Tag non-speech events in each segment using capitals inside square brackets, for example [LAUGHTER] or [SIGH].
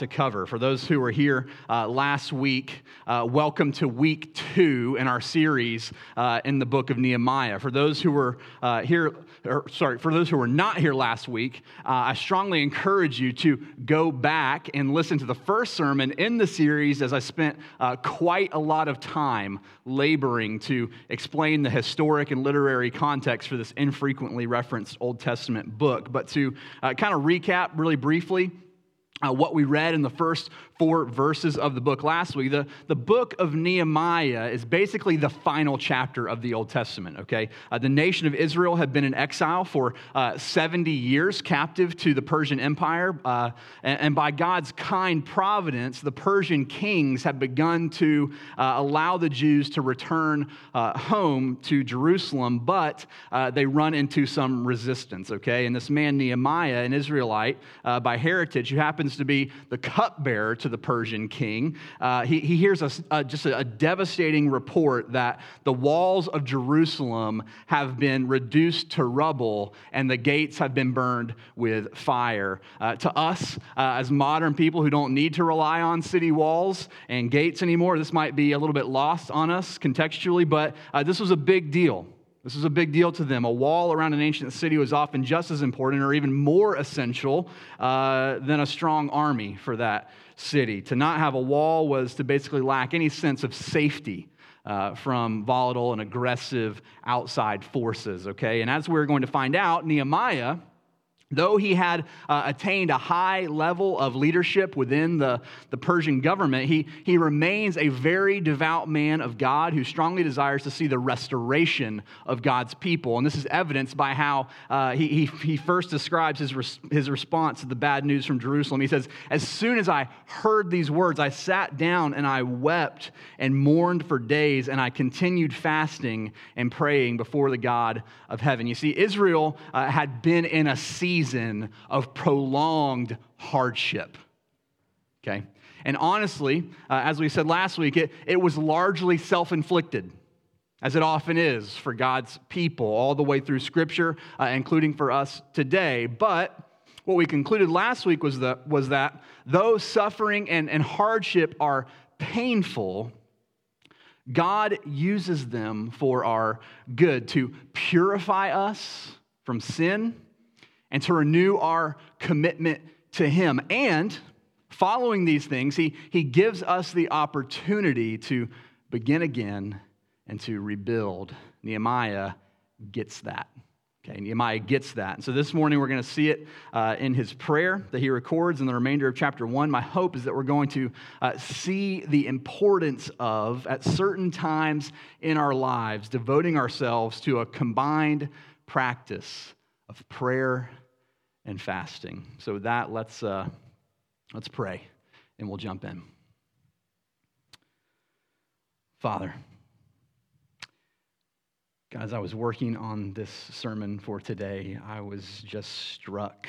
to cover. For those who were here uh, last week, uh, welcome to week two in our series uh, in the book of Nehemiah. For those who were uh, here, or, sorry, for those who were not here last week, uh, I strongly encourage you to go back and listen to the first sermon in the series as I spent uh, quite a lot of time laboring to explain the historic and literary context for this infrequently referenced Old Testament book. But to kind of recap really briefly, uh, what we read in the first four verses of the book last week. The, the book of Nehemiah is basically the final chapter of the Old Testament, okay? Uh, the nation of Israel had been in exile for uh, 70 years, captive to the Persian Empire. Uh, and, and, by God's kind providence, the Persian kings had begun to uh, allow the Jews to return uh, home to Jerusalem, but they run into some resistance, okay? And this man, Nehemiah, an Israelite by heritage, who happens to be the cupbearer to the Persian king. Uh, he, he hears a, a, just a, a devastating report that the walls of Jerusalem have been reduced to rubble and the gates have been burned with fire. Uh, to us, uh, as modern people who don't need to rely on city walls and gates anymore, this might be a little bit lost on us contextually, but uh, this was a big deal. This was a big deal to them. A wall around an ancient city was often just as important or even more essential uh, than a strong army for that city. To not have a wall was to basically lack any sense of safety. Uh, from volatile and aggressive outside forces, okay? And as we're going to find out, Nehemiah Though he had uh, attained a high level of leadership within the, the Persian government, he, he remains a very devout man of God who strongly desires to see the restoration of God's people. And this is evidenced by how uh, he, he, first describes his, res, his response to the bad news from Jerusalem. He says, As soon as I heard these words, I sat down and I wept and mourned for days, and I continued fasting and praying before the God of heaven. You see, Israel uh, had been in a season season of prolonged hardship. Okay? And honestly, uh, as we said last week, it, it was largely self inflicted, as it often is for God's people, all the way through Scripture, uh, including for us today. But what we concluded last week was that, was that though suffering and, and hardship are painful, God uses them for our good to purify us from sin and to renew our commitment to Him. And following these things, He, he gives us the opportunity to begin again and to rebuild. Nehemiah gets that. Okay, Nehemiah gets that. And so this morning we're going to see it uh, in his prayer that he records in the remainder of chapter one. My hope is that we're going to uh, see the importance of, at certain times in our lives, devoting ourselves to a combined practice of prayer and fasting. So, with that, let's, uh, let's pray and we'll jump in. Father, God, as I was working on this sermon for today, I was just struck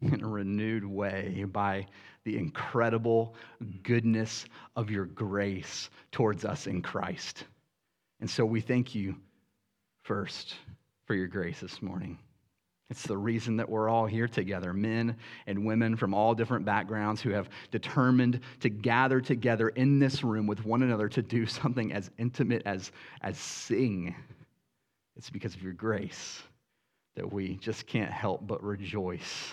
in a renewed way by the incredible goodness of your grace towards us in Christ. And so we thank you first for your grace this morning. It's the reason that we're all here together, men and women from all different backgrounds who have determined to gather together in this room with one another to do [LAUGHS] something as intimate as, as sing. It's because of your grace that we just can't help but rejoice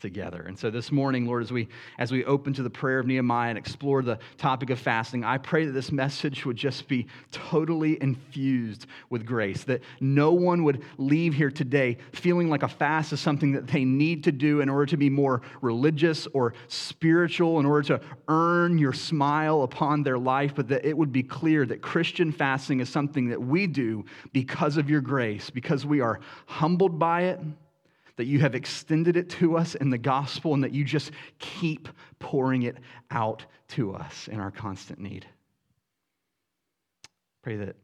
together. And so this morning, Lord, as we as we open to the prayer of Nehemiah and explore the topic of fasting, I pray that this message would just be totally infused with grace, that no one would leave here today feeling like a fast is something that they need to do in order to be more religious or spiritual, in order to earn your smile upon their life, but that it would be clear that Christian fasting is something that we do because of your grace, because we are humbled by it that you have extended it to us in the gospel and that you just keep pouring it out to us in our constant need. Pray that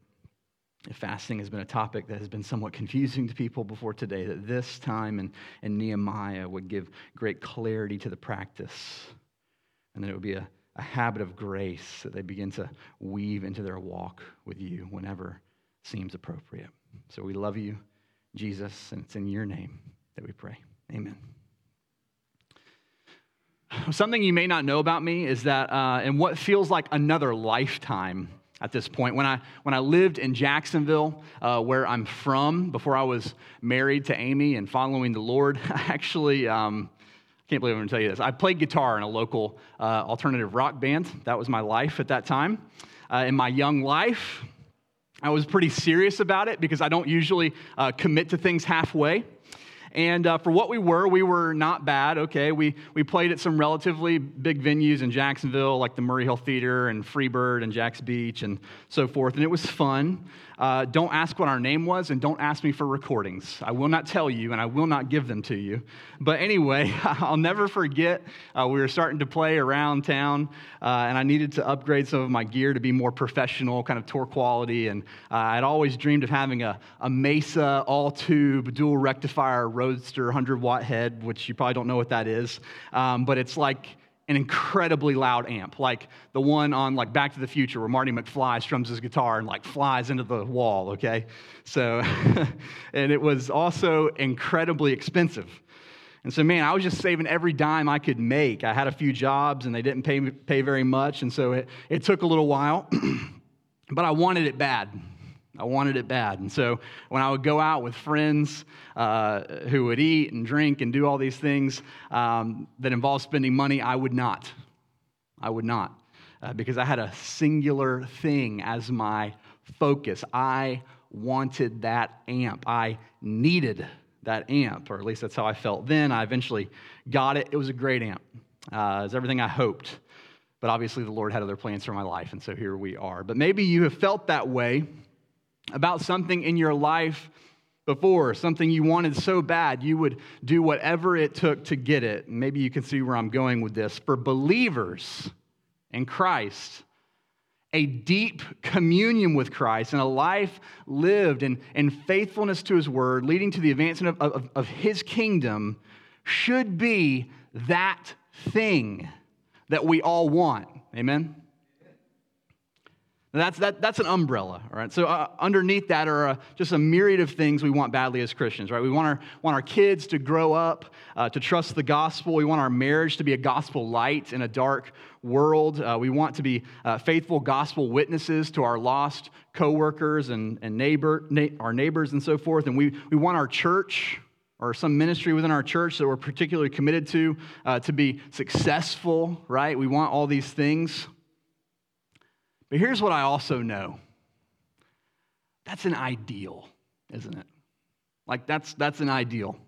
if fasting has been a topic that has been somewhat confusing to people before today, that this time in, in Nehemiah would give great clarity to the practice and that it would be a, a habit of grace that they begin to weave into their walk with you whenever seems appropriate. So we love you, Jesus, and it's in your name that we pray. Amen. something you may not know about me is that uh, in what feels like another lifetime at this point, when I, when I lived in Jacksonville, uh, where I'm from, before I was married to Amy and following the Lord, [LAUGHS] I actually. Um, I can't believe I'm going to tell you this. I played guitar in a local uh, alternative rock band. That was my life at that time. Uh, in my young life, I was pretty serious about it because I don't usually uh, commit to things halfway. And uh, for what we were, we were not bad, okay? We, we played at some relatively big venues in Jacksonville, like the Murray Hill Theater and Freebird and Jax Beach and so forth, and it was fun. Uh, don't ask what our name was, and don't ask me for recordings. I will not tell you, and I will not give them to you. But anyway, [LAUGHS] I'll never forget uh, we were starting to play around town, uh, and I needed to upgrade some of my gear to be more professional, kind of tour quality. And uh, I'd always dreamed of having a, a Mesa all tube dual rectifier Roadster 100 watt head, which you probably don't know what that is. Um, but it's like, an incredibly loud amp, like the one on like Back to the Future where Marty McFly strums his guitar and like flies into the wall, okay? So, [LAUGHS] and it was also incredibly expensive. And so, man, I was just saving every dime I could make. I had a few jobs and they didn't pay, pay very much, and so it, it took a little while, [CLEARS THROAT] but I wanted it bad. I wanted it bad. And so when I would go out with friends uh, who would eat and drink and do all these things um, that involve spending money, I would not. I would not. Uh, because I had a singular thing as my focus. I wanted that amp. I needed that amp, or at least that's how I felt then. I eventually got it. It was a great amp. Uh, it was everything I hoped. But obviously, the Lord had other plans for my life, and so here we are. But maybe you have felt that way about something in your life before, something you wanted so bad, you would do whatever it took to get it. Maybe you can see where I'm going with this. For believers in Christ, a deep communion with Christ and a life lived in, in faithfulness to his word, leading to the advancement of, of, of his kingdom, should be that thing that we all want. Amen? That's, that, that's an umbrella, all right? So uh, underneath that are uh, just a myriad of things we want badly as Christians, right? We want our, want our kids to grow up, uh, to trust the gospel. We want our marriage to be a gospel light in a dark world. Uh, we want to be uh, faithful gospel witnesses to our lost coworkers and, and neighbor, na- our neighbors and so forth. And we, we want our church, or some ministry within our church that we're particularly committed to uh, to be successful, right? We want all these things. But here's what I also know that's an ideal, isn't it? Like, that's, that's an ideal.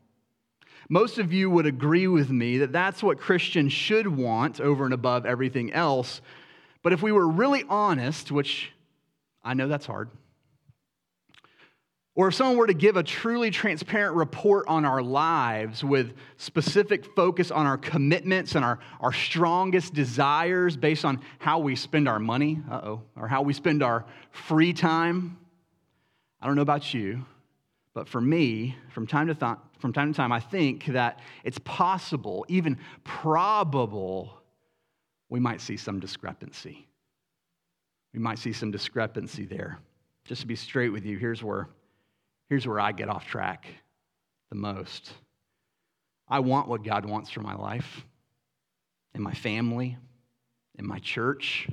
Most of you would agree with me that that's what Christians should want over and above everything else. But if we were really honest, which I know that's hard, or if someone were to give a truly transparent report on our lives with specific focus on our commitments and our, our strongest desires based on how we spend our money, uh oh, or how we spend our free time, I don't know about you, but for me, from time to, th- from time to time, I think that it's possible, even probable, we might see some discrepancy. We might see some discrepancy there. Just to be straight with you, here's where Here's where I get off track the most. I want what God wants for my life, in my family, in my church.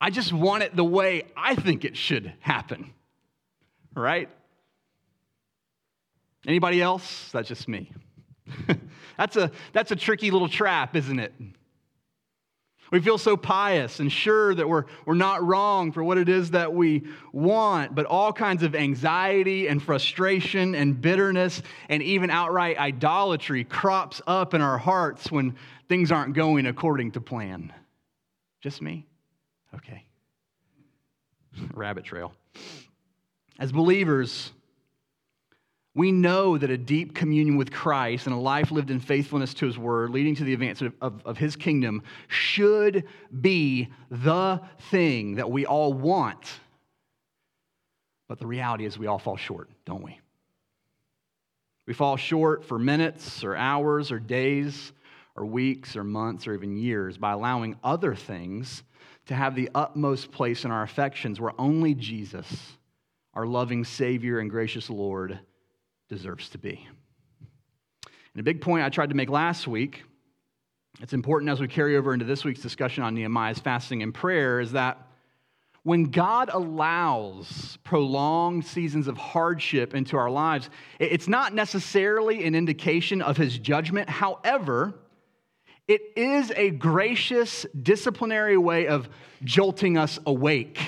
I just want it the way I think it should happen. Right? Anybody else? That's just me. [LAUGHS] that's, a, that's a tricky little trap, isn't it? We feel so pious and sure that we're, we're not wrong for what it is that we want, but all kinds of anxiety and frustration and bitterness and even outright idolatry crops up in our hearts when things aren't going according to plan. Just me? Okay. [LAUGHS] Rabbit trail. As believers, we know that a deep communion with Christ and a life lived in faithfulness to his word, leading to the advancement of, of, of, his kingdom, should be the thing that we all want. But the reality is, we all fall short, don't we? We fall short for minutes or hours or days or weeks or months or even years by allowing other things to have the utmost place in our affections where only Jesus, our loving Savior and gracious Lord, deserves to be. And a big point I tried to make last week it's important as we carry over into this week's discussion on Nehemiah's fasting and prayer is that when God allows prolonged seasons of hardship into our lives, it's not necessarily an indication of his judgment. However, it is a gracious disciplinary way of jolting us awake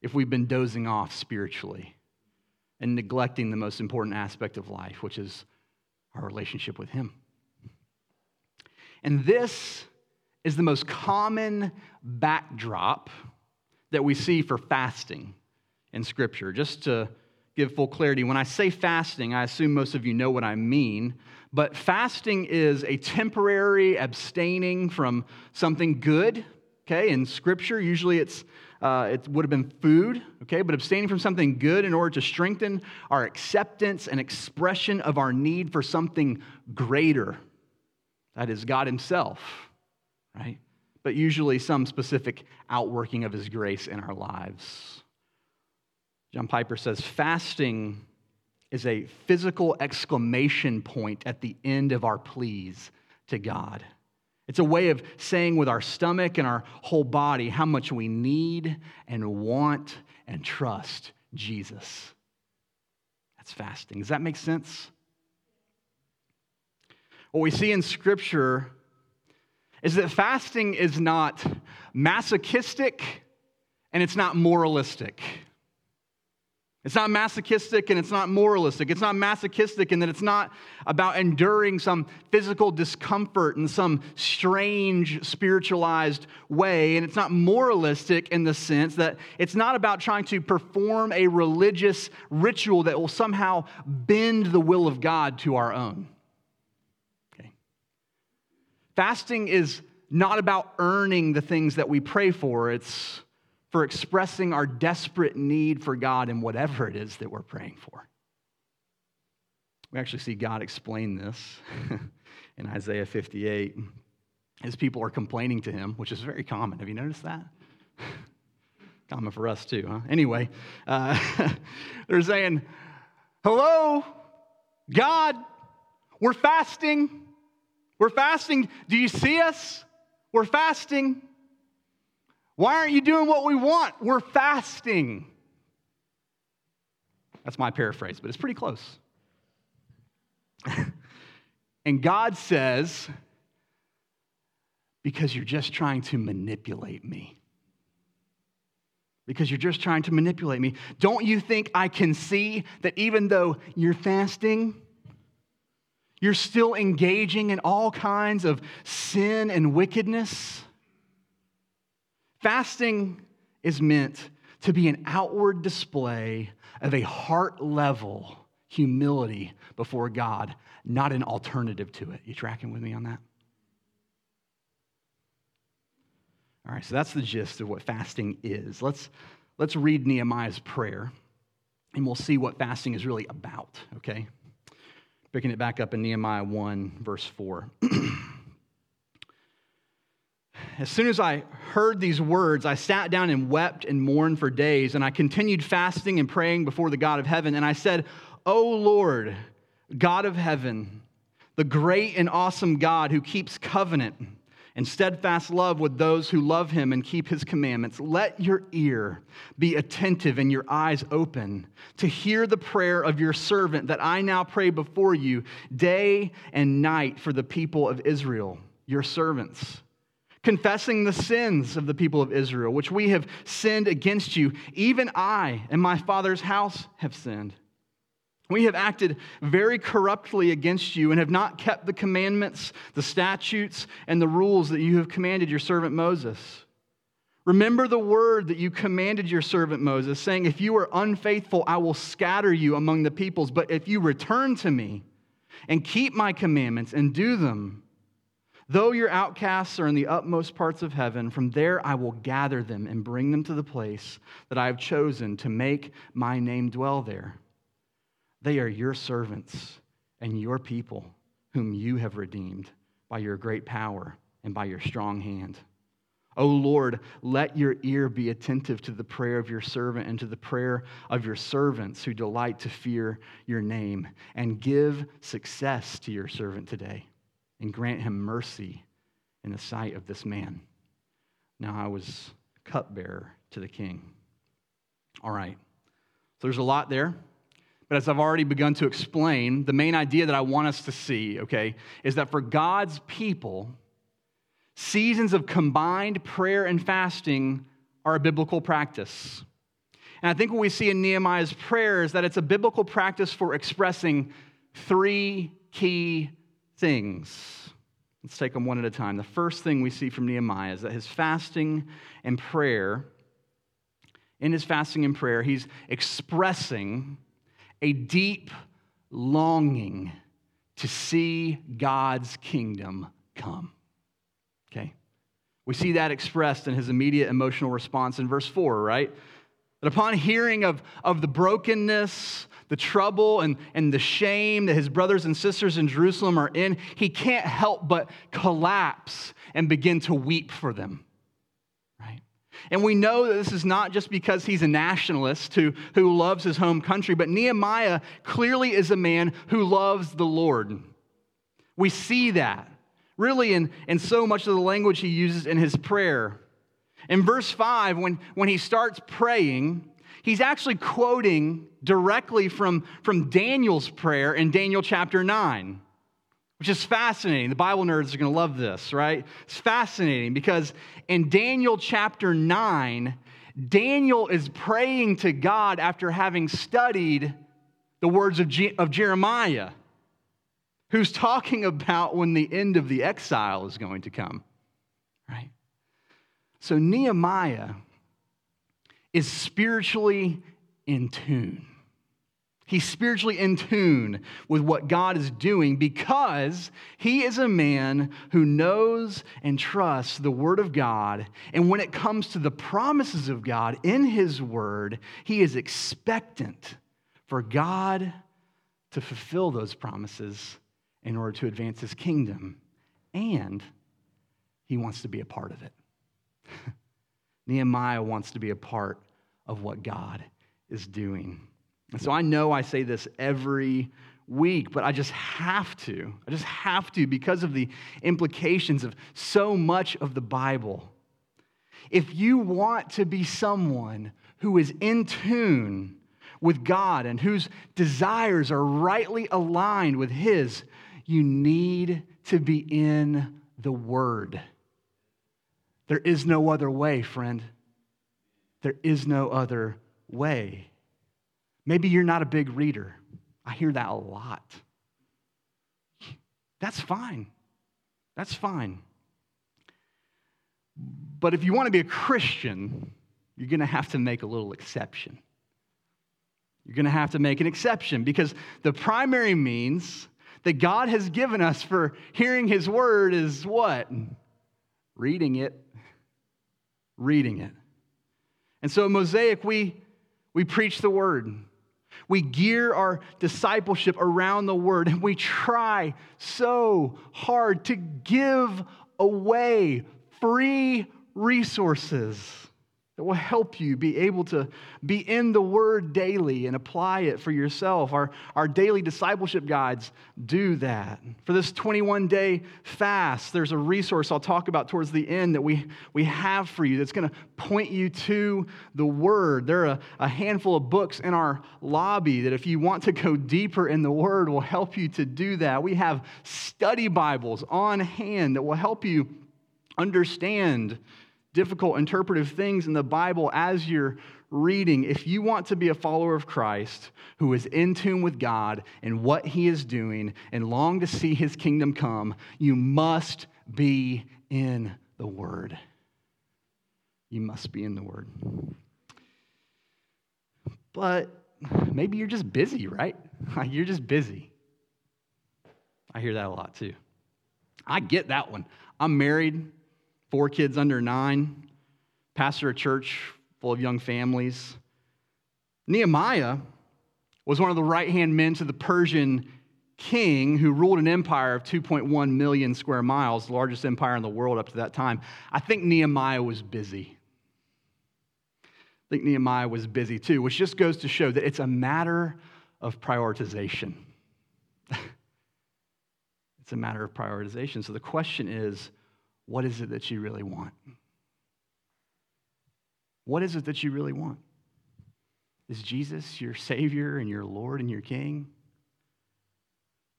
if we've been dozing off spiritually and neglecting the most important aspect of life, which is our relationship with Him. And this is the most common backdrop that we see for fasting in Scripture. Just to give full clarity, when I say fasting, I assume most of you know what I mean, but fasting is a temporary abstaining from something good. Okay, in Scripture, usually it's uh, it would have been food, okay, but abstaining from something good in order to strengthen our acceptance and expression of our need for something greater. That is God Himself, right? But usually some specific outworking of His grace in our lives. John Piper says fasting is a physical exclamation point at the end of our pleas to God. It's a way of saying with our stomach and our whole body how much we need and want and trust Jesus. That's fasting. Does that make sense? What we see in Scripture is that fasting is not masochistic and it's not moralistic. It's not masochistic and it's not moralistic. It's not masochistic in that it's not about enduring some physical discomfort in some strange spiritualized way. And it's not moralistic in the sense that it's not about trying to perform a religious ritual that will somehow bend the will of God to our own. Okay. Fasting is not about earning the things that we pray for, it's for expressing our desperate need for God in whatever it is that we're praying for. We actually see God explain this [LAUGHS] in Isaiah 58 as people are complaining to him, which is very common. Have you noticed that? [LAUGHS] common for us too, huh? Anyway, uh, [LAUGHS] they're saying, Hello, God, we're fasting. We're fasting. Do you see us? We're fasting. Why aren't you doing what we want? We're fasting. That's my paraphrase, but it's pretty close. [LAUGHS] and God says, because you're just trying to manipulate me. Because you're just trying to manipulate me. Don't you think I can see that even though you're fasting, you're still engaging in all kinds of sin and wickedness? Fasting is meant to be an outward display of a heart level humility before God, not an alternative to it. You tracking with me on that? All right, so that's the gist of what fasting is. Let's, let's read Nehemiah's prayer and we'll see what fasting is really about, okay? Picking it back up in Nehemiah 1, verse 4. [CLEARS THROAT] As soon as I heard these words, I sat down and wept and mourned for days, and I continued fasting and praying before the God of heaven. And I said, O Lord, God of heaven, the great and awesome God who keeps covenant and steadfast love with those who love him and keep his commandments, let your ear be attentive and your eyes open to hear the prayer of your servant that I now pray before you day and night for the people of Israel, your servants confessing the sins of the people of Israel, which we have sinned against you. Even I and my father's house have sinned. We have acted very corruptly against you and have not kept the commandments, the statutes, and the rules that you have commanded your servant Moses. Remember the word that you commanded your servant Moses, saying, If you are unfaithful, I will scatter you among the peoples. But if you return to me and keep my commandments and do them, Though your outcasts are in the utmost parts of heaven, from there I will gather them and bring them to the place that I have chosen to make my name dwell there. They are your servants and your people, whom you have redeemed by your great power and by your strong hand. O Lord, let your ear be attentive to the prayer of your servant and to the prayer of your servants who delight to fear your name, and give success to your servant today and grant him mercy in the sight of this man. Now I was cupbearer to the king. All right. So there's a lot there. But as I've already begun to explain, the main idea that I want us to see, okay, is that for God's people, seasons of combined prayer and fasting are a biblical practice. And I think what we see in Nehemiah's prayer is that it's a biblical practice for expressing three key things. Let's take them one at a time. The first thing we see from Nehemiah is that his fasting and prayer, in his fasting and prayer, he's expressing a deep longing to see God's kingdom come. Okay? We see that expressed in his immediate emotional response in verse 4, right? That upon hearing of, of the brokenness, the trouble, and, and the shame that his brothers and sisters in Jerusalem are in, he can't help but collapse and begin to weep for them. Right? And we know that this is not just because he's a nationalist who, who loves his home country, but Nehemiah clearly is a man who loves the Lord. We see that really in, in so much of the language he uses in his prayer. In verse 5, when, when he starts praying, he's actually quoting directly from, from Daniel's prayer in Daniel chapter 9, which is fascinating. The Bible nerds are going to love this, right? It's fascinating because in Daniel chapter 9, Daniel is praying to God after having studied the words of, G- of Jeremiah, who's talking about when the end of the exile is going to come, right? So Nehemiah is spiritually in tune. He's spiritually in tune with what God is doing because he is a man who knows and trusts the Word of God. And when it comes to the promises of God in his Word, he is expectant for God to fulfill those promises in order to advance his kingdom. And he wants to be a part of it. [LAUGHS] Nehemiah wants to be a part of what God is doing. And so I know I say this every week, but I just have to. I just have to because of the implications of so much of the Bible. If you want to be someone who is in tune with God and whose desires are rightly aligned with His, you need to be in the Word. There is no other way, friend. There is no other way. Maybe you're not a big reader. I hear that a lot. That's fine. That's fine. But if you want to be a Christian, you're going to have to make a little exception. You're going to have to make an exception because the primary means that God has given us for hearing His word is what? Reading it reading it. And so Mosaic, we, we preach the word. We gear our discipleship around the word, and we try so hard to give away free resources that will help you be able to be in the Word daily and apply it for yourself. Our, our daily discipleship guides do that. For this 21 day fast, there's a resource I'll talk about towards the end that we, we have for you that's going to point you to the Word. There are a, a handful of books in our lobby that, if you want to go deeper in the Word, will help you to do that. We have study Bibles on hand that will help you understand difficult interpretive things in the Bible as you're reading, if you want to be a follower of Christ who is in tune with God and what he is doing and long to see his kingdom come, you must be in the Word. You must be in the Word. But maybe you're just busy, right? [LAUGHS] You're just busy. I hear that a lot too. I get that one. I'm married four kids under nine, pastor a church full of young families. Nehemiah was one of the right hand men to the Persian king who ruled an empire of 2.1 million square miles, the largest empire in the world up to that time. I think Nehemiah was busy. I think Nehemiah was busy too, which just goes to show that it's a matter of prioritization. it's [LAUGHS] It's a matter of prioritization. So the question is what is it that you really want? What is it that you really want? Is Jesus your Savior and your Lord and your King?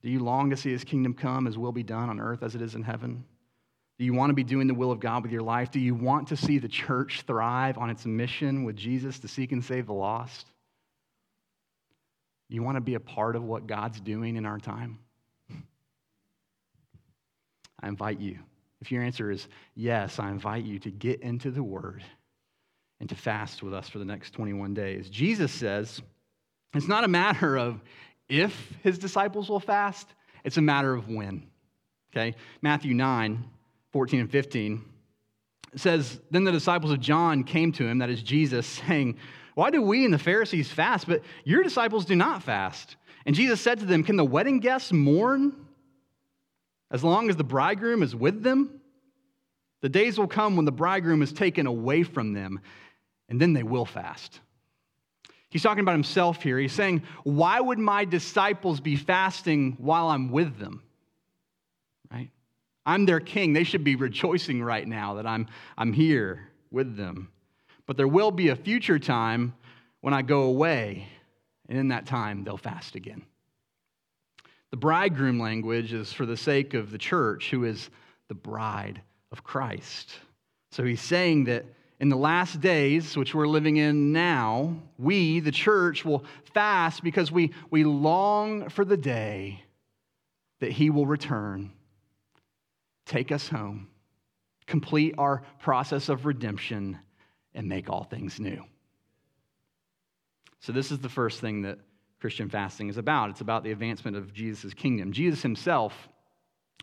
Do you long to see His kingdom come, His will be done on earth as it is in heaven? Do you want to be doing the will of God with your life? Do you want to see the church thrive on its mission with Jesus to seek and save the lost? You want to be a part of what God's doing in our time? [LAUGHS] I invite you. If your answer is yes, I invite you to get into the Word and to fast with us for the next 21 days. Jesus says it's not a matter of if his disciples will fast, it's a matter of when. Okay? Matthew 9, 14 and 15 says, Then the disciples of John came to him, that is Jesus, [LAUGHS] saying, Why do we and the Pharisees fast, but your disciples do not fast? And Jesus said to them, Can the wedding guests mourn as long as the bridegroom is with them? The days will come when the bridegroom is taken away from them, and then they will fast. He's talking about himself here. He's saying, Why would my disciples be fasting while I'm with them? Right? I'm their king. They should be rejoicing right now that I'm, I'm here with them. But there will be a future time when I go away, and in that time, they'll fast again. The bridegroom language is for the sake of the church, who is the bride of Christ. So he's saying that in the last days, which we're living in now, we, the church, will fast because we, we long for the day that He will return, take us home, complete our process of redemption, and make all things new. So, this is the first thing that Christian fasting is about. It's about the advancement of Jesus' kingdom. Jesus himself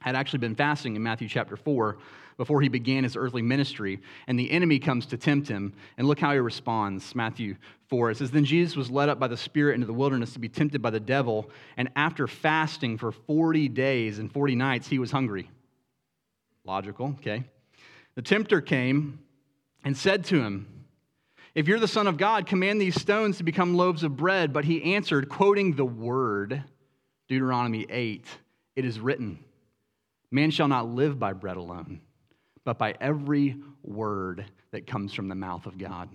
had actually been fasting in Matthew chapter 4 before he began his earthly ministry, and the enemy comes to tempt him. And look how he responds. Matthew 4. It says, Then Jesus was led up by the Spirit into the wilderness to be tempted by the devil, and after fasting for 40 days and 40 nights, he was hungry. Logical, okay? The tempter came and said to him, If you're the Son of God, command these stones to become loaves of bread. But he answered, quoting the word, Deuteronomy 8, It is written, Man shall not live by bread alone but by every word that comes from the mouth of God.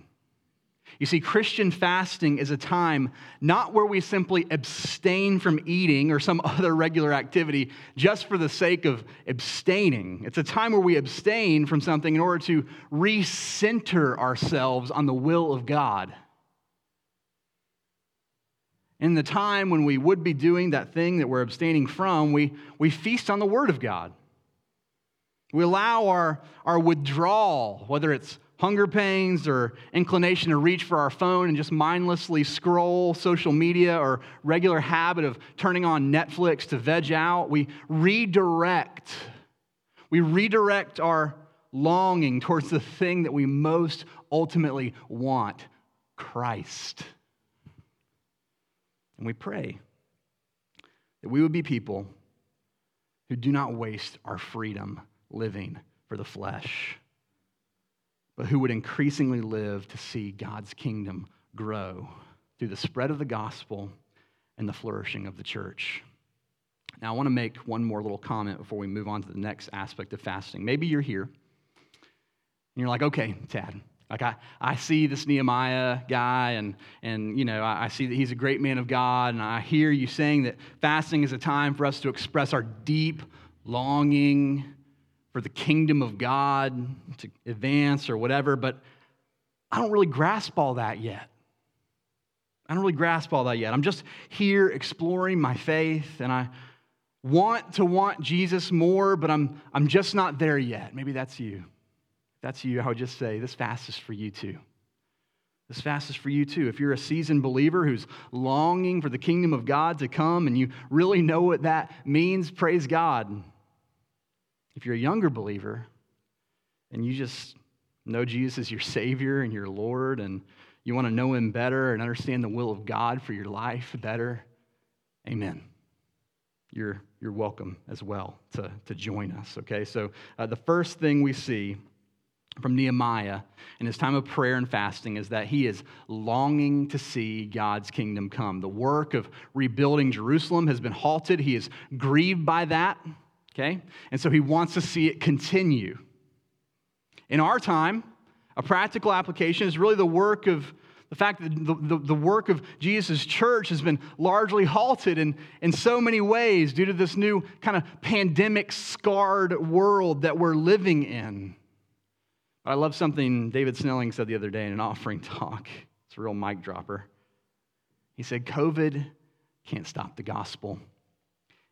You see, Christian fasting is a time not where we simply abstain from eating or some [LAUGHS] other regular activity just for the sake of abstaining. It's a time where we abstain from something in order to recenter ourselves on the will of God. In the time when we would be doing that thing that we're abstaining from, we, we feast on the Word of God. We allow our, our withdrawal, whether it's hunger pains or inclination to reach for our phone and just mindlessly scroll social media or regular habit of turning on Netflix to veg out, we redirect. We redirect our longing towards the thing that we most ultimately want Christ. And we pray that we would be people who do not waste our freedom living for the flesh, but who would increasingly live to see God's kingdom grow through the spread of the gospel and the flourishing of the church. Now, I want to make one more little comment before we move on to the next aspect of fasting. Maybe you're here and you're like, okay, Tad, like I, I see this Nehemiah guy and, and you know, I, I see that he's a great man of God, and I hear you saying that fasting is a time for us to express our deep longing for the kingdom of God to advance or whatever, but I don't really grasp all that yet. I don't really grasp all that yet. I'm just here exploring my faith and I want to want Jesus more, but I'm, I'm just not there yet. Maybe that's you. That's you. I would just say this fast is for you too. This fast is for you too. If you're a seasoned believer who's longing for the kingdom of God to come and you really know what that means, praise God. If you're a younger believer and you just know Jesus as your Savior and your Lord, and you want to know Him better and understand the will of God for your life better, amen. You're, you're welcome as well to, to join us, okay? So, uh, the first thing we see from Nehemiah in his time of prayer and fasting is that he is longing to see God's kingdom come. The work of rebuilding Jerusalem has been halted. He is grieved by that. Okay? And so he wants to see it continue. In our time, a practical application is really the work of the fact that the, the, the work of Jesus' church has been largely halted in, in so many ways due to this new kind of pandemic scarred world that we're living in. I love something David Snelling said the other day in an offering talk. It's a real mic dropper. He said, COVID can't stop the gospel.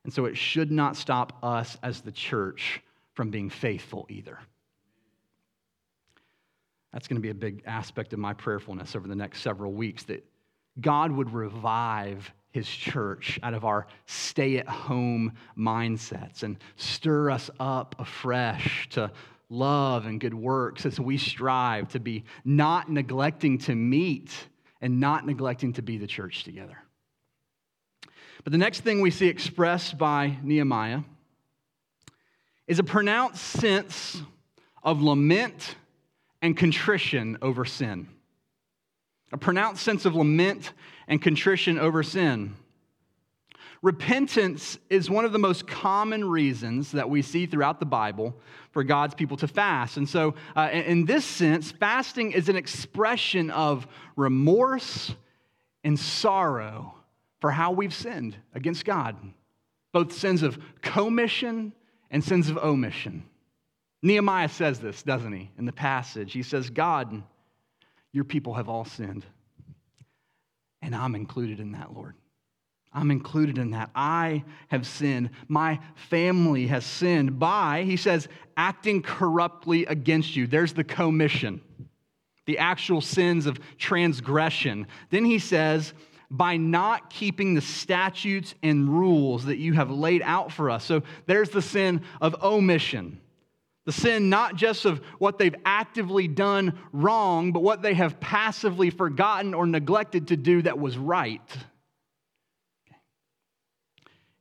And so it should not stop us as the church from being faithful either. That's going to be a big aspect of my prayerfulness over the next several weeks that God would revive his church out of our stay at home mindsets and stir us up afresh to love and good works as we strive to be not neglecting to meet and not neglecting to be the church together. But the next thing we see expressed by Nehemiah is a pronounced sense of lament and contrition over sin. A pronounced sense of lament and contrition over sin. Repentance is one of the most common reasons that we see throughout the Bible for God's people to fast. And so, uh, in this sense, fasting is an expression of remorse and sorrow for how we've sinned against God, both sins of commission and sins of omission. Nehemiah says this, doesn't he, in the passage? He says, God, your people have all sinned. And I'm included in that, Lord. I'm included in that. I have sinned. My family has sinned by, he says, acting corruptly against you. There's the commission, the actual sins of transgression. Then he says, by not keeping the statutes and rules that you have laid out for us. So there's the sin of omission. The sin not just of what they've actively done wrong, but what they have passively forgotten or neglected to do that was right.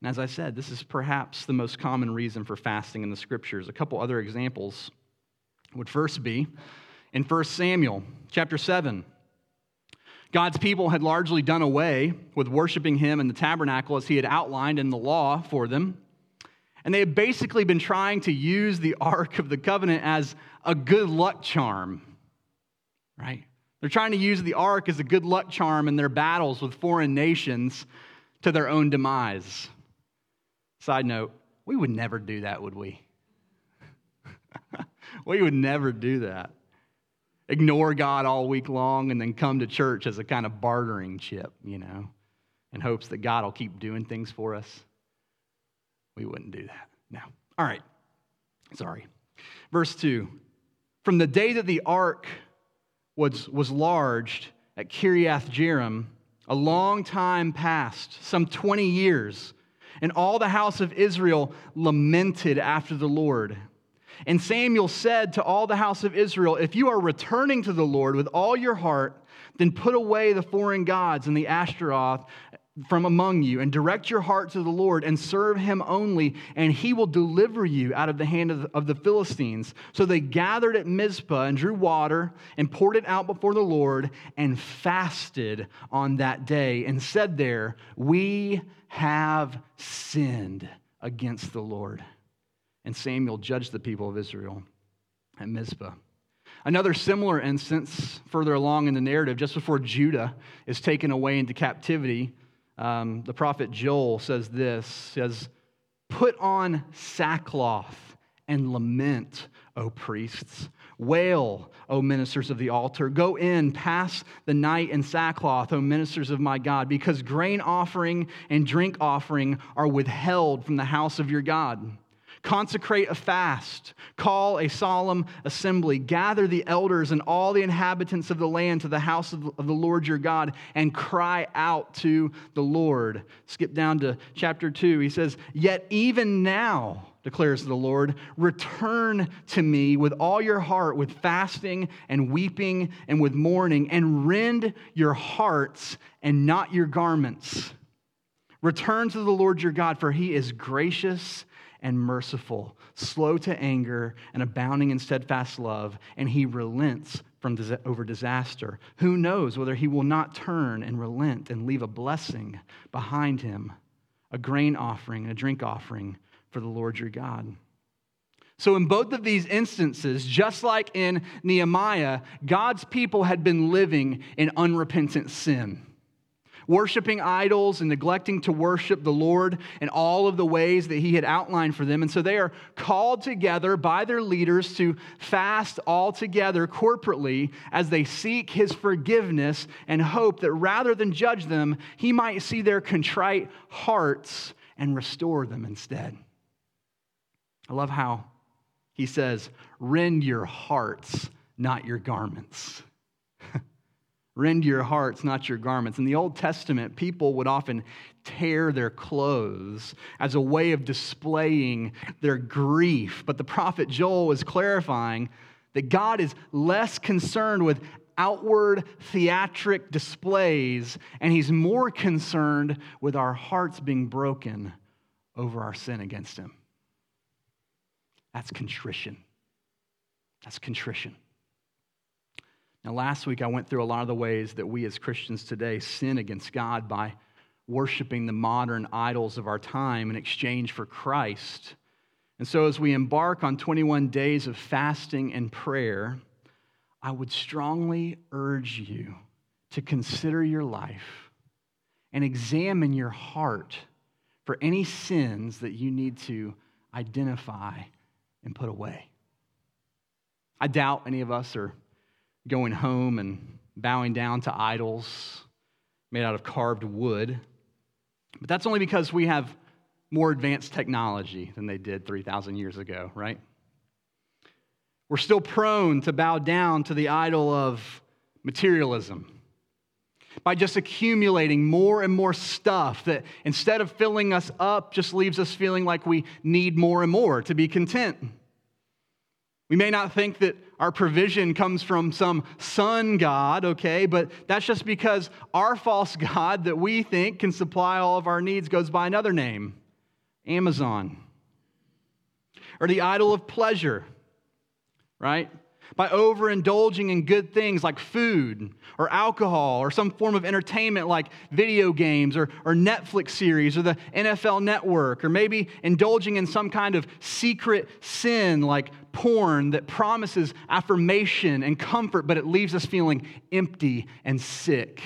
And as I said, this is perhaps the most common reason for fasting in the scriptures. A couple other examples would first be in 1 Samuel chapter 7. God's people had largely done away with worshiping him in the tabernacle as he had outlined in the law for them. And they had basically been trying to use the Ark of the Covenant as a good luck charm, right? They're trying to use the Ark as a good luck charm in their battles with foreign nations to their own demise. Side note, we would never do that, would we? [LAUGHS] we would never do that ignore God all week long and then come to church as a kind of bartering chip, you know, in hopes that God will keep doing things for us. We wouldn't do that. No. All right. Sorry. Verse 2 From the day that the ark was, was larged at Kiriath Jearim, a long time passed, some 20 years, and all the house of Israel lamented after the Lord and Samuel said to all the house of Israel, If you are returning to the Lord with all your heart, then put away the foreign gods and the Ashtaroth from among you, and direct your heart to the Lord and serve him only, and he will deliver you out of the hand of the, of the Philistines. So they gathered at Mizpah and drew water and poured it out before the Lord and fasted on that day and said there, We have sinned against the Lord. And Samuel judged the people of Israel at Mizpah. Another similar instance further along in the narrative, just before Judah is taken away into captivity, um, the prophet Joel says this says, Put on sackcloth and lament, O priests. Wail, O ministers of the altar. Go in, pass the night in sackcloth, O ministers of my God, because grain offering and drink offering are withheld from the house of your God. Consecrate a fast, call a solemn assembly, gather the elders and all the inhabitants of the land to the house of the Lord your God, and cry out to the Lord. Skip down to chapter 2. He says, Yet even now, declares the Lord, return to me with all your heart, with fasting and weeping and with mourning, and rend your hearts and not your garments. Return to the Lord your God, for he is gracious and merciful, slow to anger, and abounding in steadfast love, and he relents from over disaster. Who knows whether he will not turn and relent and leave a blessing behind him, a grain offering, a drink offering for the Lord your God. So, in both of these instances, just like in Nehemiah, God's people had been living in unrepentant sin, worshiping idols and neglecting to worship the Lord in all of the ways that He had outlined for them. And so they are called together by their leaders to fast all together corporately as they seek His forgiveness and hope that rather than judge them, He might see their contrite hearts and restore them instead. I love how he says, Rend your hearts, not your garments. Rend your hearts, not your garments. In the Old Testament, people would often tear their clothes as a way of displaying their grief. But the prophet Joel is clarifying that God is less concerned with outward theatric displays, and he's more concerned with our hearts being broken over our sin against him. That's contrition. That's contrition. Now, last week I went through a lot of the ways that we as Christians today sin against God by worshiping the modern idols of our time in exchange for Christ. And so, as we embark on 21 days of fasting and prayer, I would strongly urge you to consider your life and examine your heart for any sins that you need to identify and put away. I doubt any of us are going home and bowing down to idols made out of carved wood. But that's only because we have more advanced technology than they did 3,000 years ago, right? We're still prone to bow down to the idol of materialism by just accumulating more and more stuff that instead of filling us up, just leaves us feeling like we need more and more to be content. We may not think that our provision comes from some sun god, okay, but that's just because our false [LAUGHS] god that we think can supply all of our needs goes by another name Amazon. Or the idol of pleasure, right? By overindulging in good things like food or alcohol or some form of entertainment like video games or, or Netflix series or the NFL network, or maybe indulging in some kind of secret sin like porn that promises affirmation and comfort, but it leaves us feeling empty and sick.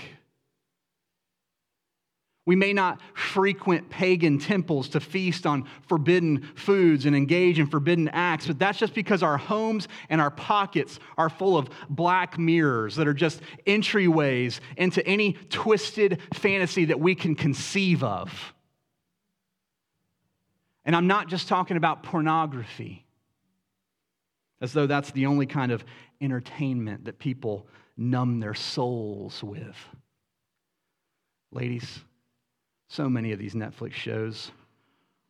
We may not frequent pagan temples to feast on forbidden foods and engage in forbidden acts, but that's just because our homes and our pockets are full of black mirrors that are just entryways into any twisted fantasy that we can conceive of. And I'm not just talking about pornography, as though that's the only kind of entertainment that people numb their souls with. Ladies, so many of these Netflix shows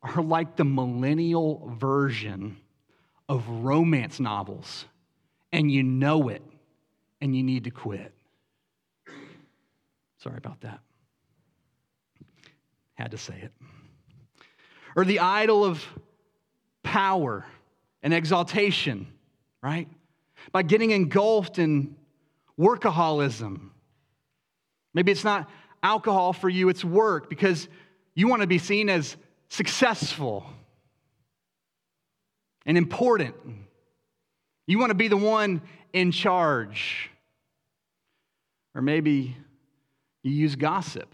are like the millennial version of romance novels, and you know it, and you need to quit. Sorry about that. Had to say it. Or the idol of power and exaltation, right? By getting engulfed in workaholism. Maybe it's not alcohol for you, it's work because you want to be seen as successful and important. You want to be the one in charge. Or maybe you use gossip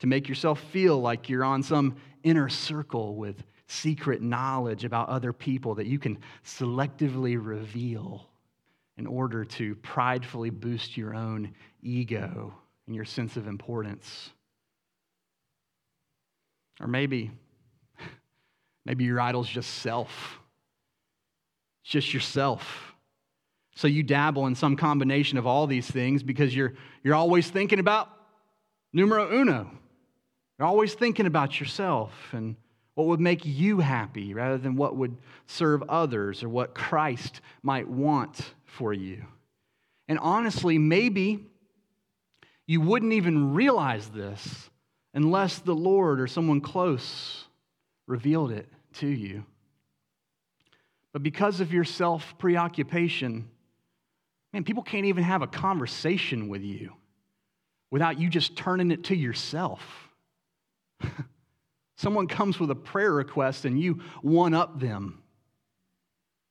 to make yourself feel like you're on some inner circle with secret knowledge about other people that you can selectively reveal in order to pridefully boost your own ego and your sense of importance. Or maybe, [LAUGHS] maybe your idol's just self. It's just yourself. So you dabble in some combination of all these things because you're, you're always thinking about numero uno. You're always thinking about yourself and what would make you happy rather than what would serve others or what Christ might want for you. And honestly, maybe you wouldn't even realize this unless the Lord or someone close revealed it to you. But because of your self preoccupation, man, people can't even have a conversation with you without you just turning it to yourself. [LAUGHS] Someone comes with a prayer request and you one up them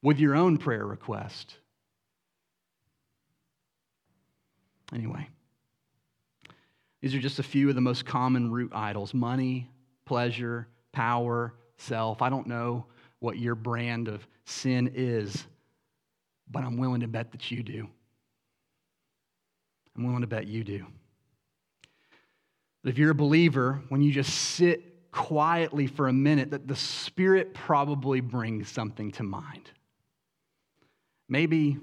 with your own prayer request. Anyway, these are just a few of the most common root idols money, pleasure, power, self. I don't know what your brand of sin is, but I'm willing to bet that you do. I'm willing to bet you do. But if you're a believer, when you just sit quietly for a minute, that the Spirit probably brings something to mind. Maybe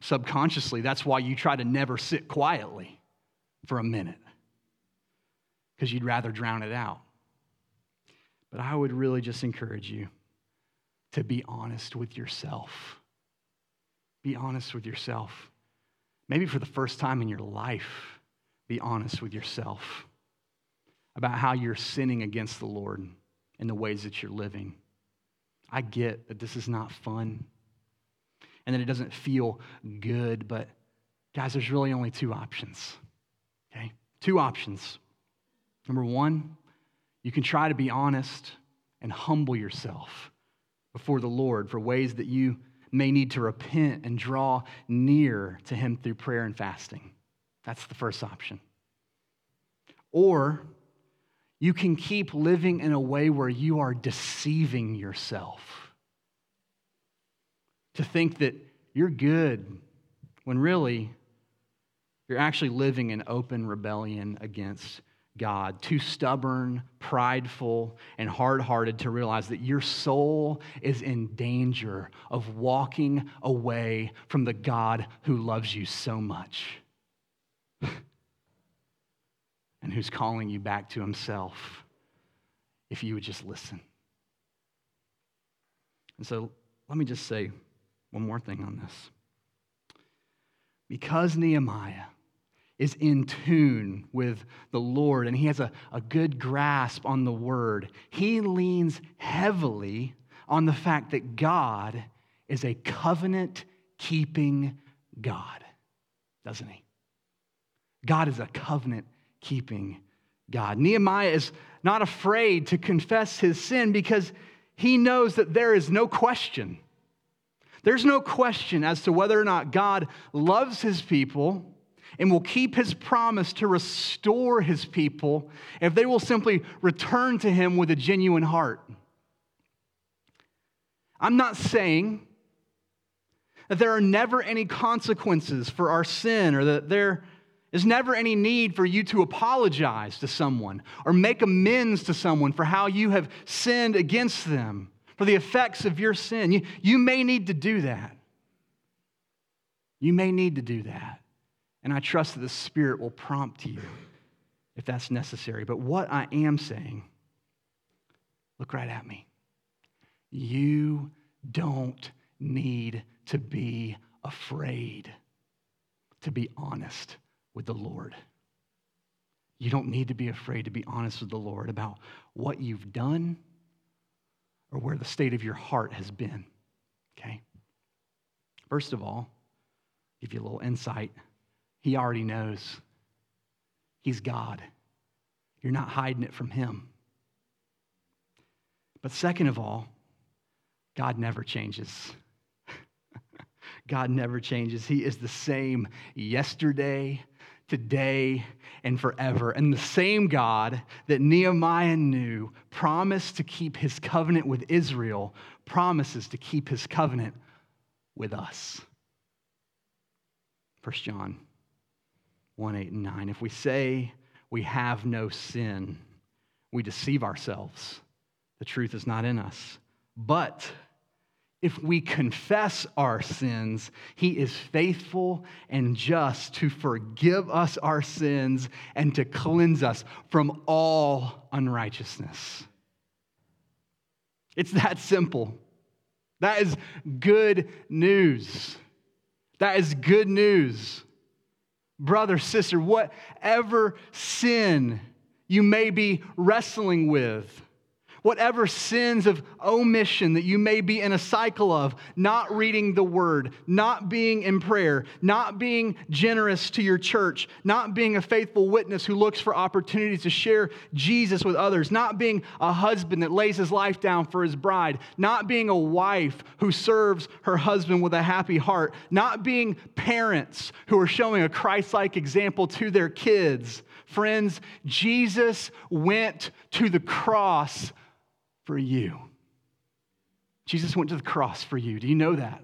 subconsciously, that's why you try to never sit quietly for a minute, because you'd rather drown it out. But I would really just encourage you to be honest with yourself. Be honest with yourself. Maybe for the first time in your life, be honest with yourself about how you're sinning against the Lord in the ways that you're living. I get that this is not fun and that it doesn't feel good, but guys, there's really only two options. Two options. Number one, you can try to be honest and humble yourself before the Lord for ways that you may need to repent and draw near to Him through prayer and fasting. That's the first option. Or you can keep living in a way where you are deceiving yourself to think that you're good when really you're actually living in open rebellion against God, too stubborn, prideful, and hard hearted to realize that your soul is in danger of walking away from the God who loves you so much [LAUGHS] and who's calling you back to himself if you would just listen. And so let me just say one more thing on this. Because Nehemiah, is in tune with the Lord and he has a, a good grasp on the word, he leans heavily on the fact that God is a covenant keeping God, doesn't he? God is a covenant keeping God. Nehemiah is not afraid to confess his sin because he knows that there is no question. There's no question as to whether or not God loves his people and will keep his promise to restore his people if they will simply return to him with a genuine heart. I'm not saying that there are never any consequences for our sin or that there is never any need for you to apologize to someone or make amends to someone for how you have sinned against them, for the effects of your sin. You, you may need to do that. You may need to do that. And I trust that the Spirit will prompt you if that's necessary. But what I am saying, look right at me. You don't need to be afraid to be honest with the Lord. You don't need to be afraid to be honest with the Lord about what you've done or where the state of your heart has been. Okay? First of all, give you a little insight. He already knows. He's God. You're not hiding it from Him. But second of all, God never changes. [LAUGHS] God never changes. He is the same yesterday, today, and forever. And the same God that Nehemiah knew promised to keep his covenant with Israel promises to keep his covenant with us. First John 1 8 and 9. If we say we have no sin, we deceive ourselves. The truth is not in us. But if we confess our sins, he is faithful and just to forgive us our sins and to cleanse us from all unrighteousness. It's that simple. That is good news. That is good news brother, sister, whatever sin you may be wrestling with, whatever sins of omission that you may be in a cycle of, not reading the word, not being in prayer, not being generous to your church, not being a faithful witness who looks for opportunities to share Jesus with others, not being a husband that lays his life down for his bride, not being a wife who serves her husband with a happy heart, not being parents who are showing a Christ like example to their kids. Friends, Jesus went to the cross for you. Jesus went to the cross for you. Do you know that?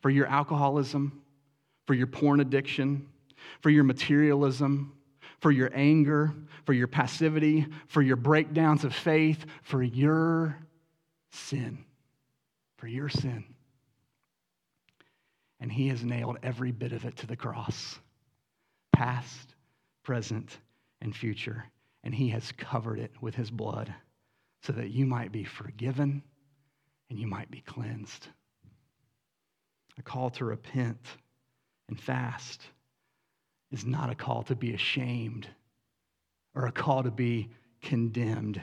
For your alcoholism, for your porn addiction, for your materialism, for your anger, for your passivity, for your breakdowns of faith, for your sin. For your sin. And he has nailed every bit of it to the cross past, present, and future and he has covered it with his blood so that you might be forgiven and you might be cleansed. A call to repent and fast is not a call to be ashamed or a call to be condemned.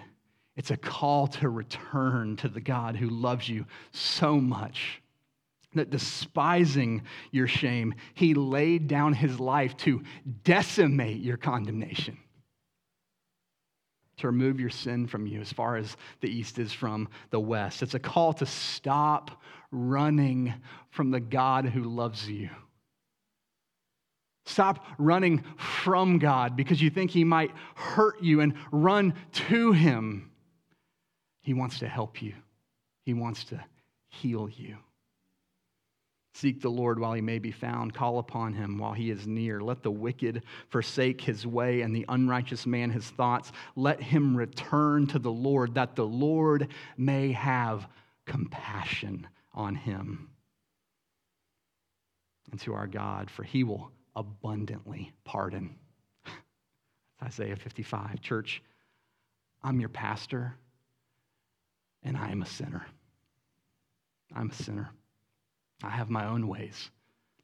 It's a call to return to the God who loves you so much that despising your shame, he laid down his life to decimate your condemnation to remove your sin from you as far as the east is from the west. It's a call to stop running from the God who loves you. Stop running from God because you think He might hurt you and run to Him. He wants to help you, He wants to heal you. Seek the Lord while he may be found. Call upon him while he is near. Let the wicked forsake his way and the unrighteous man his thoughts. Let him return to the Lord, that the Lord may have compassion on him and to our God, for he will abundantly pardon. Isaiah 55. Church, I'm your pastor, and I am a sinner. I'm a sinner. I have my own ways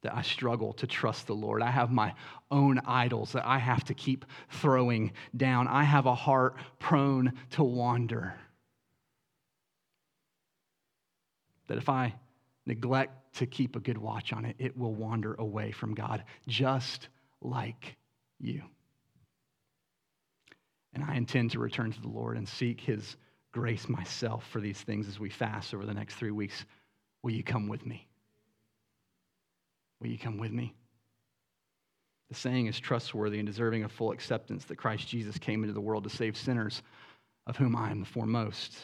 that I struggle to trust the Lord. I have my own idols that I have to keep throwing down. I have a heart prone to wander. That if I neglect to keep a good watch on it, it will wander away from God, just like you. And I intend to return to the Lord and seek His grace myself for these things as we fast over the next three weeks. Will you come with me? Will you come with me? The saying is trustworthy and deserving of full acceptance that Christ Jesus came into the world to save sinners, of whom I am the foremost.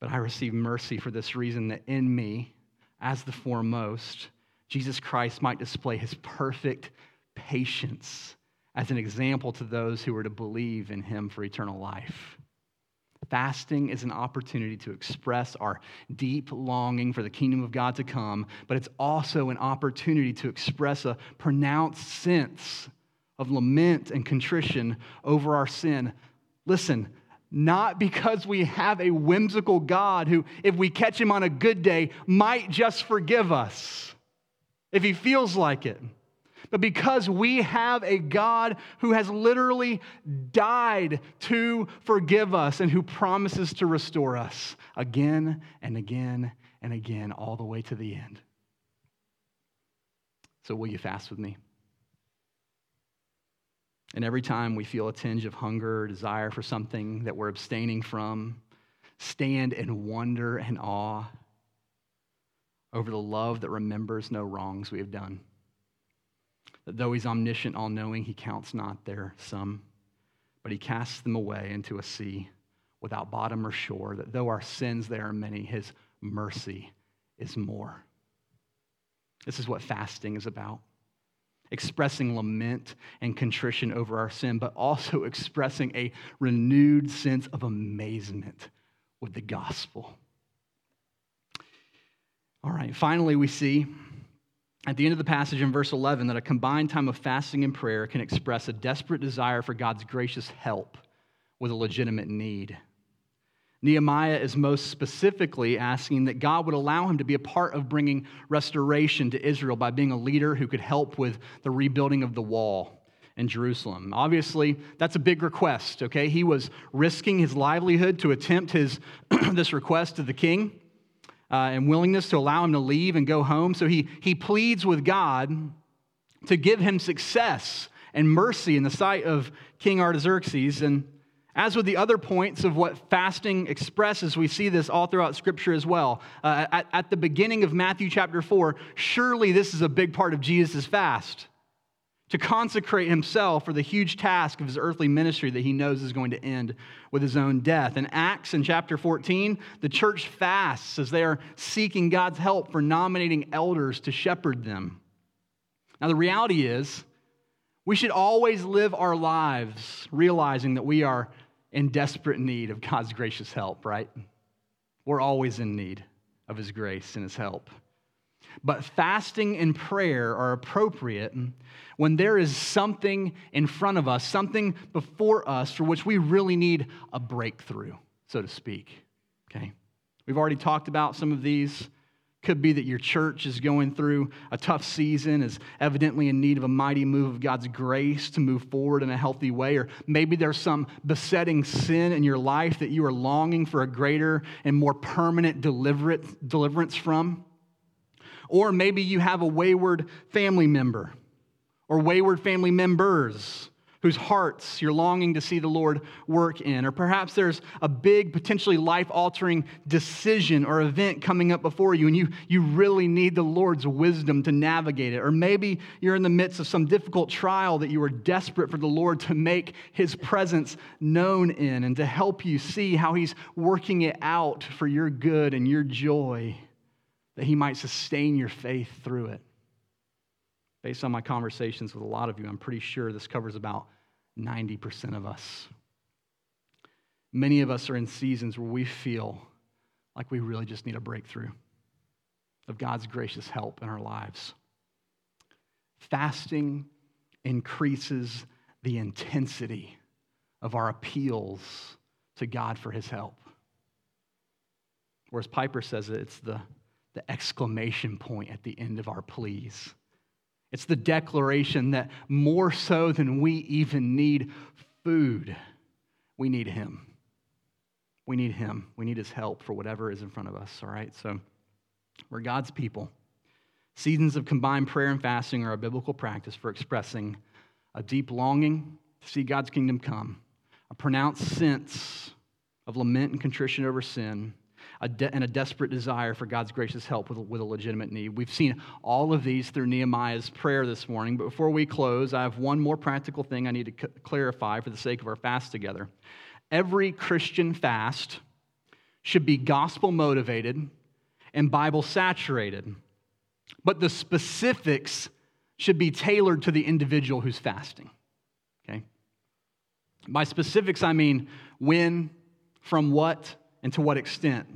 But I receive mercy for this reason that in me, as the foremost, Jesus Christ might display his perfect patience as an example to those who are to believe in him for eternal life. Fasting is an opportunity to express our deep longing for the kingdom of God to come, but it's also an opportunity to express a pronounced sense of lament and contrition over our sin. Listen, not because we have a whimsical God who, if we catch him on a good day, might just forgive us if he feels like it but because we have a God who has literally died to forgive us and who promises to restore us again and again and again, all the way to the end. So, will you fast with me? And every time we feel a tinge of hunger or desire for something that we're abstaining from, stand in wonder and awe over the love that remembers no wrongs we have done that though he's omniscient, all knowing, he counts not their sum, but he casts them away into a sea without bottom or shore, that though our sins there are many, his mercy is more. This is what fasting is about expressing lament and contrition over our sin, but also [LAUGHS] expressing a renewed sense of amazement with the gospel. All right, finally, we see at the end of the passage in verse 11 that a combined time of fasting and prayer can express a desperate desire for God's gracious help with a legitimate need. Nehemiah is most specifically asking that God would allow him to be a part of bringing restoration to Israel by being a leader who could help with the rebuilding of the wall. in Jerusalem. Obviously, that's a big request, okay? He was risking his livelihood to attempt his, [CLEARS THROAT] this request to the king uh, and willingness to allow him to leave and go home. So he, he pleads with God to give him success and mercy in the sight of King Artaxerxes. And as with the other points of what fasting expresses, we see this all throughout Scripture as well. Uh, at, at the beginning of Matthew chapter 4, surely this is a big part of Jesus' fast to consecrate himself for the huge task of his earthly ministry that he knows is going to end with his own death. In Acts in chapter 14, the church fasts as they are seeking God's help for nominating elders to shepherd them. Now, the reality is, we should always live our lives realizing that we are in desperate need of God's gracious help, right? We're always in need of his grace and his help. But fasting and prayer are appropriate when there is something in front of us, something before us for which we really need a breakthrough, so to speak. Okay? We've already talked about some of these. Could be that your church is going through a tough season, is evidently in need of a mighty move of God's grace to move forward in a healthy way. Or maybe there's some besetting sin in your life that you are longing for a greater and more permanent deliverance from. Or maybe you have a wayward family member or wayward family members whose hearts you're longing to see the Lord work in. Or perhaps there's a big, potentially life altering decision or event coming up before you, and you, you really need the Lord's wisdom to navigate it. Or maybe you're in the midst of some difficult trial that you are desperate for the Lord to make his presence known in and to help you see how he's working it out for your good and your joy that He might sustain your faith through it. Based on my conversations with a lot of you, I'm pretty sure this covers about 90% of us. Many of us are in seasons where we feel like we really just need a breakthrough of God's gracious help in our lives. Fasting increases the intensity of our appeals to God for his help. Or as Piper says it, it's the the exclamation point at the end of our pleas. It's the declaration that more so than we even need food, we need Him. We need Him. We need His help for whatever is in front of us, all right? So we're God's people. Seasons of combined prayer and fasting are a biblical practice for expressing a deep longing to see God's kingdom come, a pronounced sense of lament and contrition over sin a de- and a desperate desire for God's gracious help with, with a legitimate need. We've seen all of these through Nehemiah's prayer this morning, but before we close, I have one more practical thing I need to c- clarify for the sake of our fast together. Every Christian fast should be gospel motivated and Bible saturated, but the specifics should be tailored to the individual who's fasting. Okay? By specifics, I mean when, from what, and to what extent.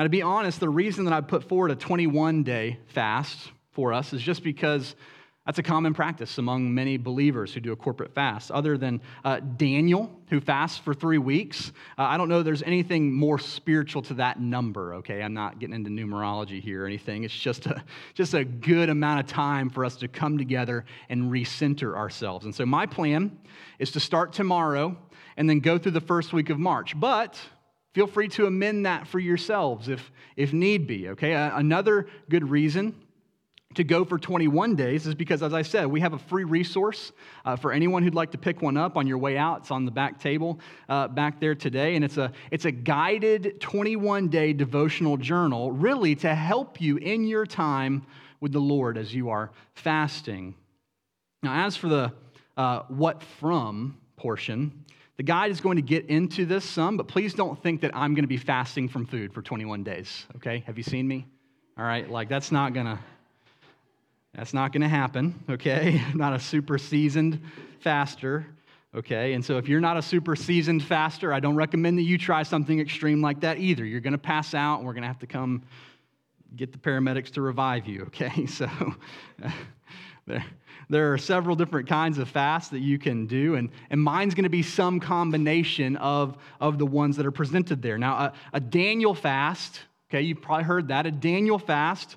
Now, to be honest, the reason that I put forward a 21 day fast for us is just because that's a common practice among many believers who do a corporate fast. Other than uh, Daniel, who fasts for three weeks, uh, I don't know there's anything more spiritual to that number, okay? I'm not getting into numerology here or anything. It's just a, just a good amount of time for us to come together and recenter ourselves. And so my plan is to start tomorrow and then go through the first week of March. But Feel free to amend that for yourselves if, if need be, okay? Another good reason to go for 21 days is because, as I said, we have a free resource uh, for anyone who'd like to pick one up on your way out. It's on the back table uh, back there today. And it's a, it's a guided 21 day devotional journal, really to help you in your time with the Lord as you are fasting. Now, as for the uh, what from portion, the guide is going to get into this some, but please don't think that I'm going to be fasting from food for 21 days, okay? Have you seen me? All right, like that's not going to that's not going to happen, okay? [LAUGHS] I'm not a super seasoned faster, okay? And so if you're not a super seasoned faster, I don't recommend that you try something extreme like that either. You're going to pass out and we're going to have to come get the paramedics to revive you, okay? [LAUGHS] So [LAUGHS] there there are several different kinds of fasts that you can do, and, and mine's going to be some combination of, of the ones that are presented there. Now, a, a Daniel fast, okay, you've probably heard that. A Daniel fast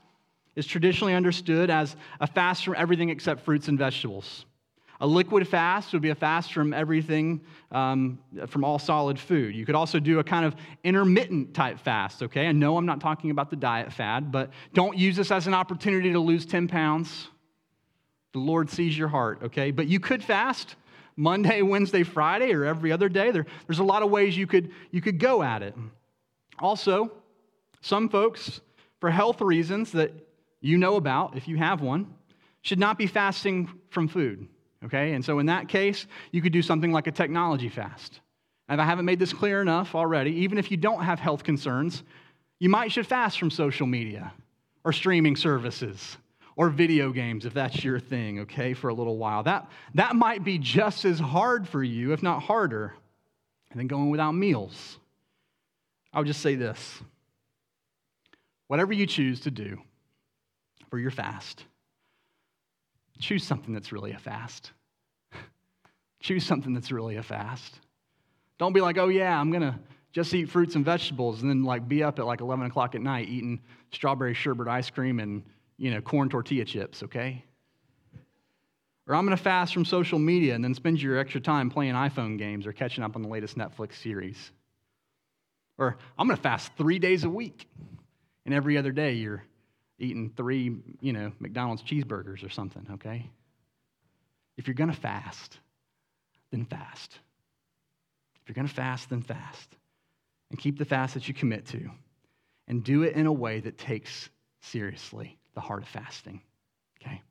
is traditionally understood as a fast from everything except fruits and vegetables. A liquid fast would be a fast from everything, um, from all solid food. You could also do a kind of intermittent type fast, okay? I know I'm not talking about the diet fad, but don't use this as an opportunity to lose 10 pounds. The Lord sees your heart, okay? But you could fast Monday, [LAUGHS] Wednesday, Friday, or every other day. There, there's a lot of ways you could, you could go at it. Also, some folks, for health reasons that you know about, if you have one, should not be fasting from food. Okay? And so in that case, you could do something like a technology fast. And I haven't made this clear enough already, even if you don't have health concerns, you might should fast from social media or streaming services or video games if that's your thing, okay, for a little while. That, that might be just as hard for you, if not harder, than going without meals. I would just say this whatever you choose to do for your fast, choose something that's really a fast. [LAUGHS] choose something that's really a fast. Don't be like, oh, yeah, I'm going to just eat fruits and vegetables and then like be up at like 11 o'clock at night eating strawberry sherbet ice cream and you know corn tortilla chips okay or i'm going to fast from social media and then spend your extra time playing iphone games or catching up on the latest netflix series or i'm going to fast three days a week and every other day you're eating three, you know, McDonald's cheeseburgers or something, okay? If you're going to fast, then fast. If you're going to fast, then fast. And keep the fast that you commit to. And do it in a way that takes seriously the heart of fasting, okay?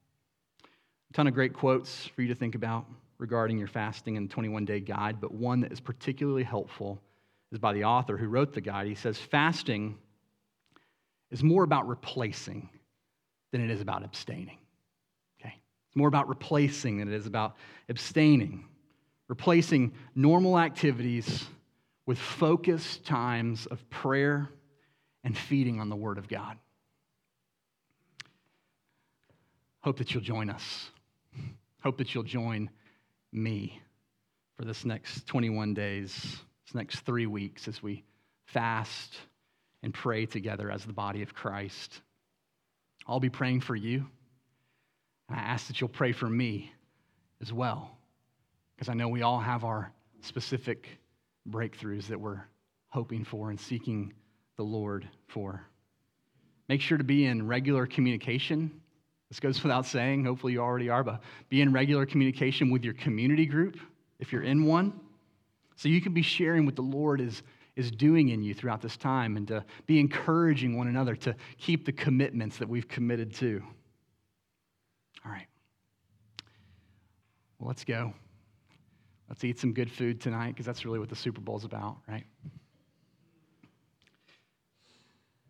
A ton of great quotes for you to think about regarding your fasting and 21 day guide, but one that is particularly helpful is by the author who wrote the guide. He says, Fasting is more about replacing than it is about abstaining. Okay? It's more about replacing than it is about abstaining. Replacing normal activities with focused times of prayer and feeding on the Word of God. Hope that you'll join us. Hope that you'll join me for this next 21 days, this next three weeks as we fast and pray together as the body of Christ. I'll be praying for you. And I ask that you'll pray for me as well, because I know we all have our specific breakthroughs that we're hoping for and seeking the Lord for. Make sure to be in regular communication. This goes without saying. Hopefully, you already are, but be in regular communication with your community group if you're in one. So you can be sharing what the Lord is is doing in you throughout this time and to be encouraging one another to keep the commitments that we've committed to. All right. Well, let's go. Let's eat some good food tonight because that's really what the Super Bowl is about, right?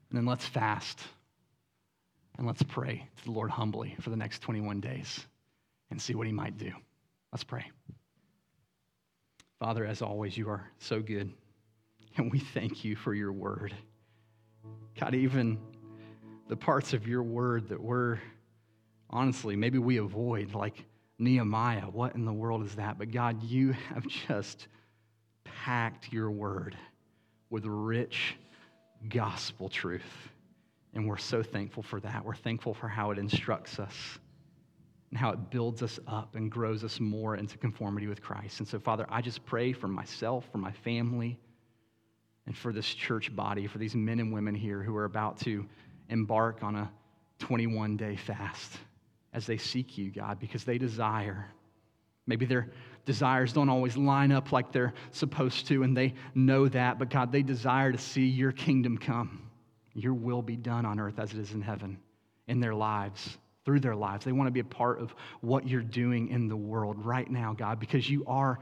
And then let's fast and let's pray to the Lord humbly for the next 21 days and see what He might do. Let's pray. Father, as always, you are so good. And we thank you for your word. God, even the parts of your word that we're honestly, maybe we avoid, like Nehemiah. What in the world is that? But God, you have just packed your word with rich gospel truth. And we're so thankful for that. We're thankful for how it instructs us and how it builds us up and grows us more into conformity with Christ. And so, Father, I just pray for myself, for my family and for this church body, for these men and women here who are about to embark on a 21 day fast as they seek you, God, because they desire. Maybe their desires don't always line up like they're supposed to, and they know that, but God, they desire to see your kingdom come. Your will be done on earth as it is in heaven in their lives, through their lives. They want to be a part of what you're doing in the world right now, God, because you are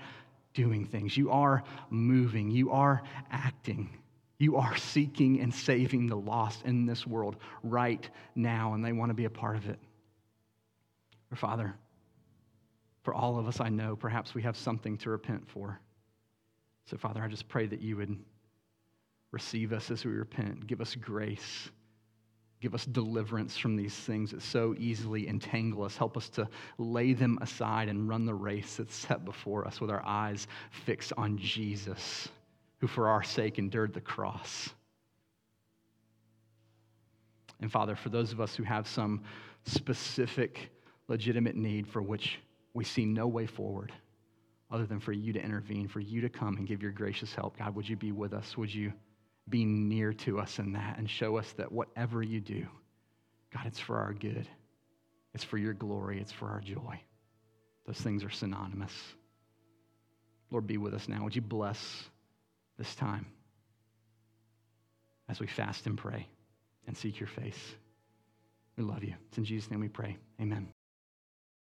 doing things. You are moving. You are acting. You are seeking and saving the lost in this world right now, and they want to be a part of it. Or, Father, for all of us, I know perhaps we have something to repent for. So, Father, I just pray that you would receive us as we repent, give us grace Give us deliverance from these things that so easily entangle us. Help us to lay them aside and run the race that's set before us with our eyes fixed on Jesus, who for our sake endured the cross. And Father, for those of us who have some specific, legitimate need for which we see no way forward other than for you to intervene, for you to come and give your gracious help. God, would you be with us? Would you be near to us in that and show us that whatever you do, God, it's for our good, it's for your glory, it's for our joy. Those things are synonymous. Lord, be with us now. Would you bless this time as we fast and pray and seek your face? We love you. It's in Jesus' name we pray. Amen.